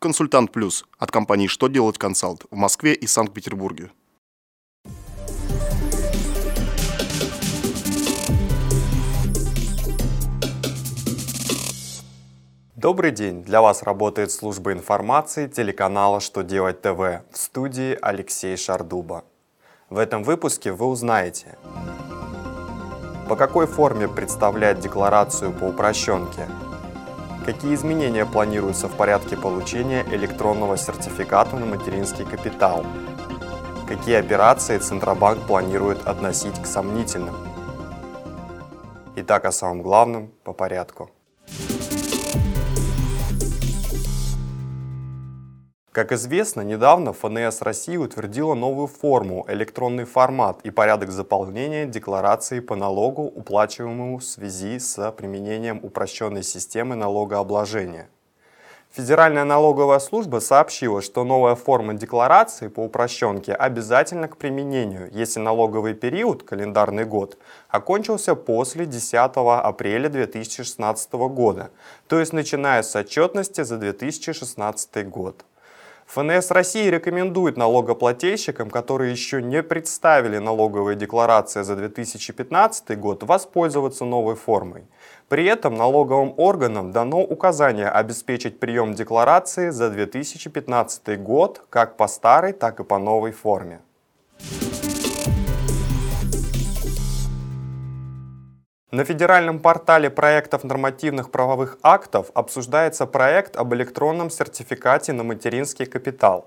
Консультант Плюс от компании «Что делать консалт» в Москве и Санкт-Петербурге. Добрый день! Для вас работает служба информации телеканала «Что делать ТВ» в студии Алексей Шардуба. В этом выпуске вы узнаете, по какой форме представлять декларацию по упрощенке? Какие изменения планируются в порядке получения электронного сертификата на материнский капитал? Какие операции Центробанк планирует относить к сомнительным? Итак, о самом главном по порядку. Как известно, недавно ФНС России утвердила новую форму, электронный формат и порядок заполнения декларации по налогу, уплачиваемому в связи с применением упрощенной системы налогообложения. Федеральная налоговая служба сообщила, что новая форма декларации по упрощенке обязательна к применению, если налоговый период, календарный год, окончился после 10 апреля 2016 года, то есть начиная с отчетности за 2016 год. ФНС России рекомендует налогоплательщикам, которые еще не представили налоговые декларации за 2015 год, воспользоваться новой формой. При этом налоговым органам дано указание обеспечить прием декларации за 2015 год как по старой, так и по новой форме. На федеральном портале проектов нормативных правовых актов обсуждается проект об электронном сертификате на материнский капитал.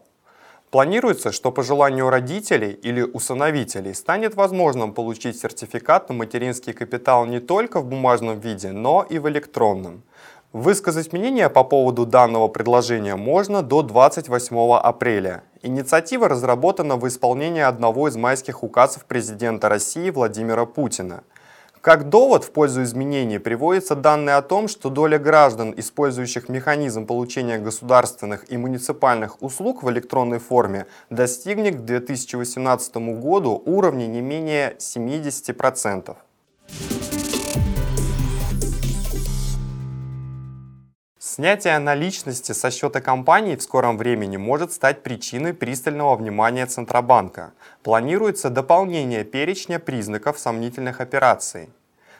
Планируется, что по желанию родителей или усыновителей станет возможным получить сертификат на материнский капитал не только в бумажном виде, но и в электронном. Высказать мнение по поводу данного предложения можно до 28 апреля. Инициатива разработана в исполнении одного из майских указов президента России Владимира Путина – как довод в пользу изменений приводятся данные о том, что доля граждан, использующих механизм получения государственных и муниципальных услуг в электронной форме, достигнет к 2018 году уровня не менее 70%. Снятие наличности со счета компании в скором времени может стать причиной пристального внимания Центробанка. Планируется дополнение перечня признаков сомнительных операций.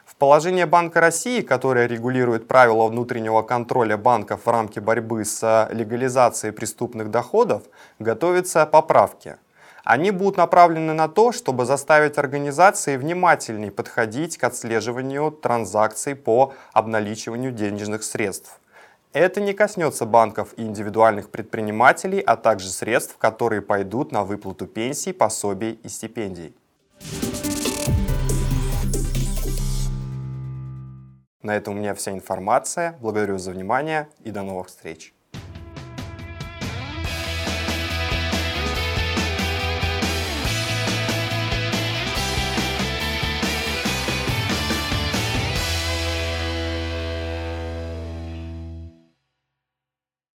В положение Банка России, которое регулирует правила внутреннего контроля банков в рамке борьбы с легализацией преступных доходов, готовятся поправки. Они будут направлены на то, чтобы заставить организации внимательнее подходить к отслеживанию транзакций по обналичиванию денежных средств. Это не коснется банков и индивидуальных предпринимателей, а также средств, которые пойдут на выплату пенсий, пособий и стипендий. На этом у меня вся информация. Благодарю за внимание и до новых встреч.